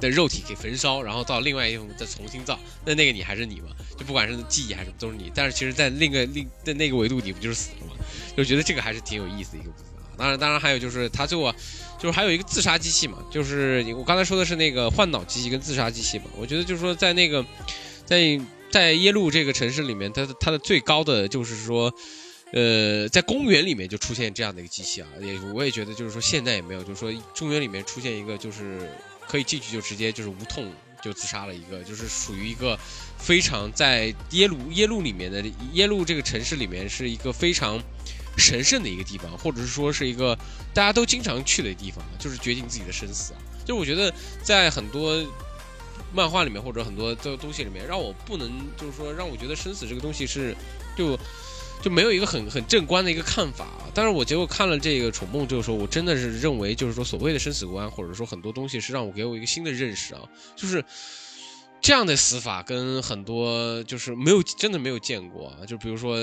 的肉体给焚烧，然后到另外一种再重新造，那那个你还是你吗？就不管是记忆还是都是你，但是其实，在另一个另在那个维度，你不就是死了吗？就觉得这个还是挺有意思的一个部分啊。当然，当然还有就是他最后就是还有一个自杀机器嘛，就是我刚才说的是那个换脑机器跟自杀机器嘛。我觉得就是说在那个在在耶路这个城市里面，它它的最高的就是说，呃，在公园里面就出现这样的一个机器啊，也我也觉得就是说现在也没有，就是说公园里面出现一个就是。可以进去就直接就是无痛就自杀了一个，就是属于一个非常在耶路耶路里面的耶路这个城市里面是一个非常神圣的一个地方，或者是说是一个大家都经常去的地方，就是决定自己的生死啊。就我觉得在很多漫画里面或者很多的东西里面，让我不能就是说让我觉得生死这个东西是就。就没有一个很很正观的一个看法，但是我结果看了这个《宠梦》这个时候，我真的是认为，就是说所谓的生死观，或者说很多东西是让我给我一个新的认识啊，就是这样的死法跟很多就是没有真的没有见过啊，就比如说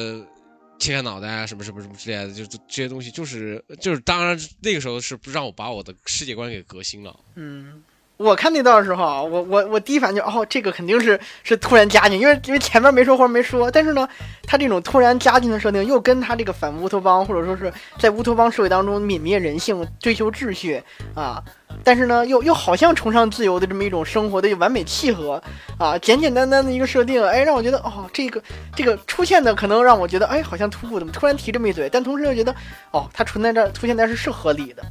切开脑袋啊，什么什么什么之类的，就这些东西，就是就是当然那个时候是不让我把我的世界观给革新了，嗯。我看那段的时候，我我我第一反应就哦，这个肯定是是突然加进，因为因为前面没说或者没说，但是呢，他这种突然加进的设定又跟他这个反乌托邦或者说是在乌托邦社会当中泯灭人性、追求秩序啊，但是呢又又好像崇尚自由的这么一种生活的完美契合啊，简简单单的一个设定，哎，让我觉得哦，这个这个出现的可能让我觉得哎，好像突兀，怎么突然提这么一嘴？但同时又觉得哦，它存在这出现在是是合理的。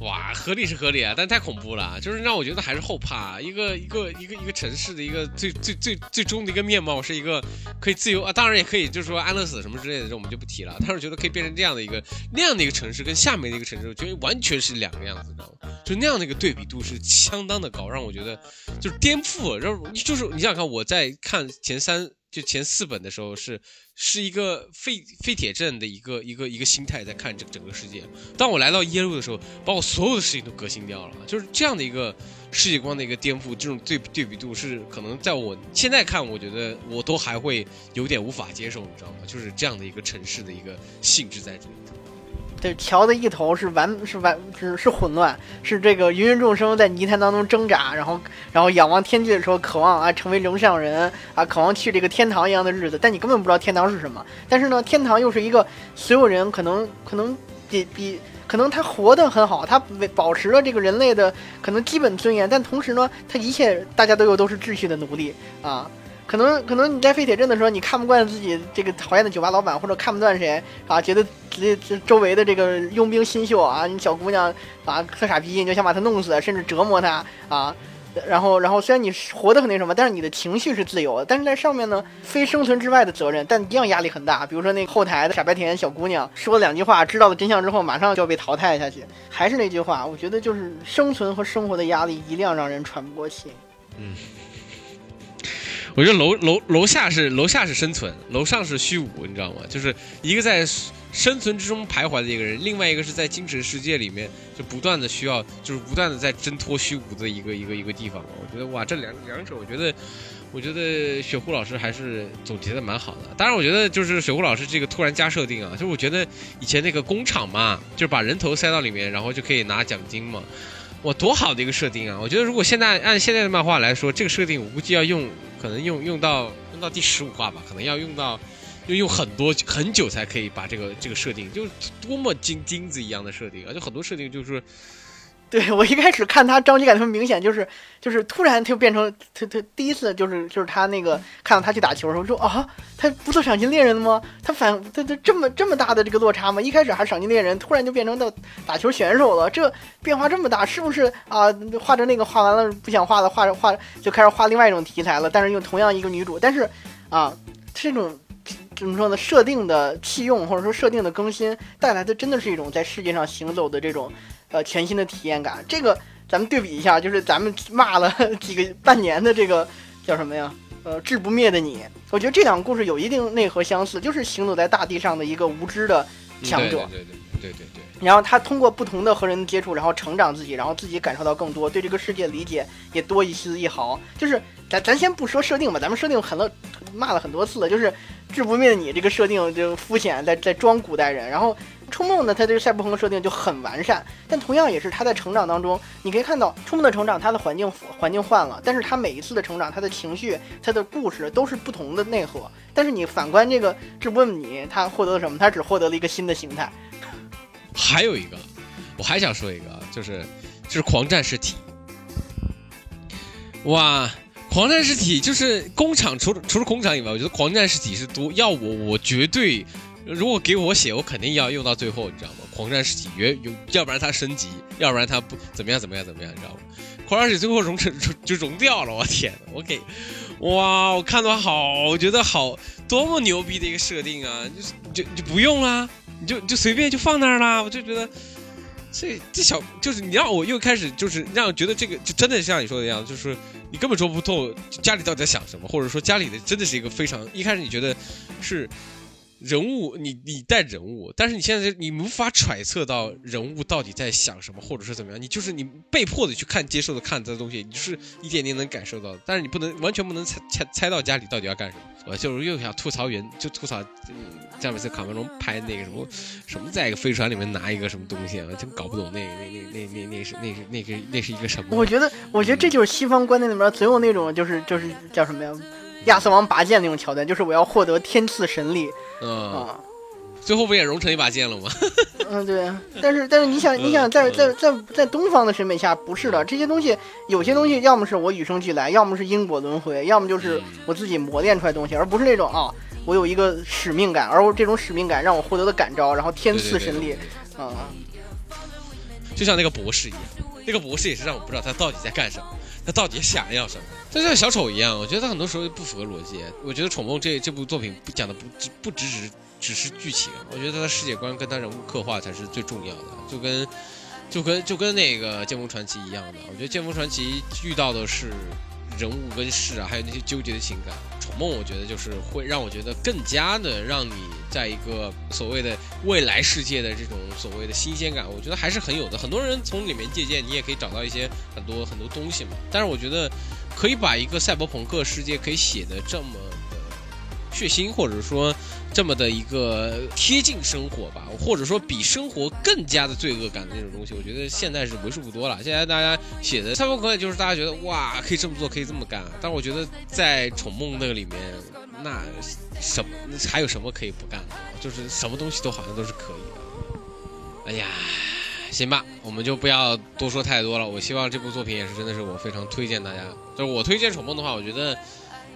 哇，合理是合理啊，但太恐怖了，就是让我觉得还是后怕。一个一个一个一个城市的一个最最最最终的一个面貌是一个可以自由啊，当然也可以就是说安乐死什么之类的，这我们就不提了。但是觉得可以变成这样的一个那样的一个城市，跟下面的一个城市，我觉得完全是两个样子，你知道吗？就那样的一个对比度是相当的高，让我觉得就是颠覆。然后就是你想想看，我在看前三就前四本的时候是。是一个废废铁镇的一个一个一个心态在看这整个世界。当我来到耶路的时候，把我所有的事情都革新掉了，就是这样的一个世界观的一个颠覆。这种对对比度是可能在我现在看，我觉得我都还会有点无法接受，你知道吗？就是这样的一个城市的一个性质在这里。对，桥的一头是完是完是是混乱，是这个芸芸众生在泥潭当中挣扎，然后然后仰望天际的时候，渴望啊成为人上人啊，渴望去这个天堂一样的日子。但你根本不知道天堂是什么。但是呢，天堂又是一个所有人可能可能比比可能他活得很好，他为保持了这个人类的可能基本尊严，但同时呢，他一切大家都有都是秩序的奴隶啊。可能可能你在废铁镇的时候，你看不惯自己这个讨厌的酒吧老板，或者看不惯谁啊，觉得这这周围的这个佣兵新秀啊，你小姑娘啊特傻逼，你就想把他弄死，甚至折磨他啊。然后然后虽然你活得很那什么，但是你的情绪是自由的。但是在上面呢，非生存之外的责任，但一样压力很大。比如说那后台的傻白甜小姑娘说了两句话，知道了真相之后，马上就要被淘汰下去。还是那句话，我觉得就是生存和生活的压力一样让人喘不过气。嗯。我觉得楼楼楼下是楼下是生存，楼上是虚无，你知道吗？就是一个在生存之中徘徊的一个人，另外一个是在精神世界里面就不断的需要，就是不断的在挣脱虚无的一个一个一个地方。我觉得哇，这两两者，我觉得，我觉得雪狐老师还是总结的蛮好的。当然，我觉得就是雪狐老师这个突然加设定啊，就是我觉得以前那个工厂嘛，就是把人头塞到里面，然后就可以拿奖金嘛。哇，多好的一个设定啊！我觉得如果现在按现在的漫画来说，这个设定我估计要用，可能用用到用到第十五话吧，可能要用到，要用很多很久才可以把这个这个设定，就是多么金金子一样的设定啊！就很多设定就是，对我一开始看他张力感特别明显，就是就是突然他就变成他他第一次就是就是他那个看到他去打球的时候说啊，他不做赏金猎人了吗？他反他他这么这么大的这个落差吗？一开始还是赏金猎人，突然就变成到打球选手了，这变化这么大，是不是啊？画着那个画完了不想画了，画着画就开始画另外一种题材了，但是用同样一个女主，但是啊这种。怎么说呢？设定的弃用或者说设定的更新带来的真的是一种在世界上行走的这种。呃，全新的体验感，这个咱们对比一下，就是咱们骂了 几个半年的这个叫什么呀？呃，治不灭的你，我觉得这两个故事有一定内核相似，就是行走在大地上的一个无知的强者。对对对对对对。然后他通过不同的和人接触，然后成长自己，然后自己感受到更多，对这个世界理解也多一丝一毫。就是咱咱先不说设定吧，咱们设定很多骂了很多次了，就是治不灭的你这个设定就肤浅，在在装古代人，然后。冲梦呢，它这个赛博朋克设定就很完善，但同样也是他在成长当中，你可以看到冲梦的成长，他的环境环境换了，但是他每一次的成长，他的情绪，他的故事都是不同的内核。但是你反观这个这问你，他获得了什么？他只获得了一个新的形态。还有一个，我还想说一个，就是就是狂战士体。哇，狂战士体就是工厂，除了除了工厂以外，我觉得狂战士体是多。要我，我绝对。如果给我写，我肯定要用到最后，你知道吗？狂战士体约有，要不然它升级，要不然它不怎么样怎么样怎么样，你知道吗？狂战士最后融成就融掉了，我天！我给，哇！我看到好，我觉得好多么牛逼的一个设定啊！就是就就不用啦，你就就随便就放那儿啦。我就觉得这这小就是你让我又开始就是让我觉得这个就真的像你说的一样，就是你根本说不透家里到底在想什么，或者说家里的真的是一个非常一开始你觉得是。人物，你你带人物，但是你现在你无法揣测到人物到底在想什么，或者是怎么样，你就是你被迫的去看、接受的看这东西，你就是一点点能感受到，但是你不能完全不能猜猜猜到家里到底要干什么。我就是又想吐槽原，就吐槽詹姆斯卡梅隆拍那个什么什么，在一个飞船里面拿一个什么东西啊，真搞不懂那那那那那那是那是那个那是一个什么？我觉得，我觉得这就是西方观念里面总有那种就是就是叫什么呀？亚瑟王拔剑那种桥段，就是我要获得天赐神力。嗯，最后不也融成一把剑了吗？嗯，对。但是，但是你想，你想在在在在东方的审美下，不是的。这些东西，有些东西要么是我与生俱来，要么是因果轮回，要么就是我自己磨练出来东西，而不是那种啊，我有一个使命感，而我这种使命感让我获得的感召，然后天赐神力。啊，就像那个博士一样，那个博士也是让我不知道他到底在干什么。他到底想要什么？就像小丑一样，我觉得他很多时候不符合逻辑。我觉得《宠梦》这这部作品不讲的不只不只只只是剧情，我觉得他的世界观跟他人物刻画才是最重要的。就跟就跟就跟那个《剑锋传奇》一样的，我觉得《剑锋传奇》遇到的是人物跟事啊，还有那些纠结的情感。《宠梦》我觉得就是会让我觉得更加的让你。在一个所谓的未来世界的这种所谓的新鲜感，我觉得还是很有的。很多人从里面借鉴，你也可以找到一些很多很多东西嘛。但是我觉得，可以把一个赛博朋克世界可以写的这么的血腥，或者说这么的一个贴近生活吧，或者说比生活更加的罪恶感的那种东西，我觉得现在是为数不多了。现在大家写的赛博朋克，就是大家觉得哇，可以这么做，可以这么干。但是我觉得在宠梦那个里面。那什么还有什么可以不干的？就是什么东西都好像都是可以的。哎呀，行吧，我们就不要多说太多了。我希望这部作品也是真的是我非常推荐大家。就是我推荐《宠梦》的话，我觉得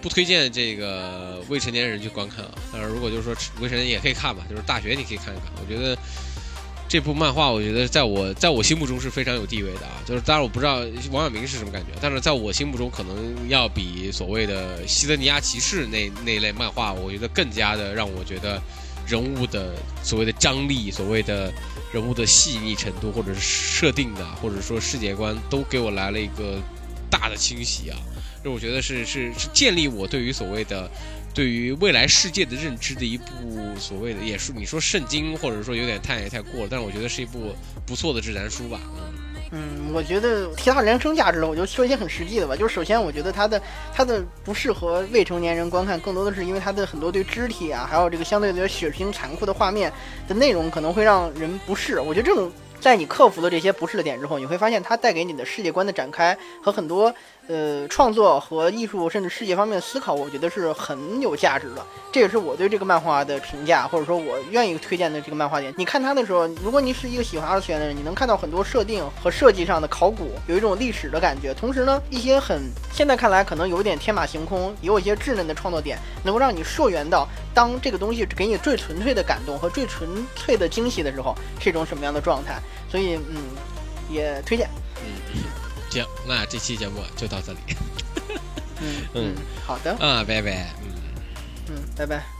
不推荐这个未成年人去观看啊。但是如果就是说未成年也可以看吧，就是大学你可以看一看。我觉得。这部漫画我觉得在我在我心目中是非常有地位的啊，就是当然我不知道王晓明是什么感觉，但是在我心目中可能要比所谓的《西德尼亚骑士》那那类漫画，我觉得更加的让我觉得人物的所谓的张力、所谓的人物的细腻程度，或者是设定的，或者说世界观，都给我来了一个大的清洗啊！就我觉得是是是建立我对于所谓的。对于未来世界的认知的一部所谓的也是你说圣经，或者说有点太太过了，但是我觉得是一部不错的自然书吧。嗯，我觉得其他人生价值了，我就说一些很实际的吧。就是首先，我觉得它的它的不适合未成年人观看，更多的是因为它的很多对肢体啊，还有这个相对的血腥残酷的画面的内容可能会让人不适。我觉得这种。在你克服了这些不适的点之后，你会发现它带给你的世界观的展开和很多。呃，创作和艺术甚至世界方面的思考，我觉得是很有价值的。这也是我对这个漫画的评价，或者说我愿意推荐的这个漫画点。你看它的时候，如果你是一个喜欢二次元的人，你能看到很多设定和设计上的考古，有一种历史的感觉。同时呢，一些很现在看来可能有点天马行空，也有一些稚嫩的创作点，能够让你溯源到当这个东西给你最纯粹的感动和最纯粹的惊喜的时候，是一种什么样的状态。所以，嗯，也推荐。嗯。行，那这期节目就到这里。嗯 嗯，好的。啊，拜拜。嗯嗯，拜拜。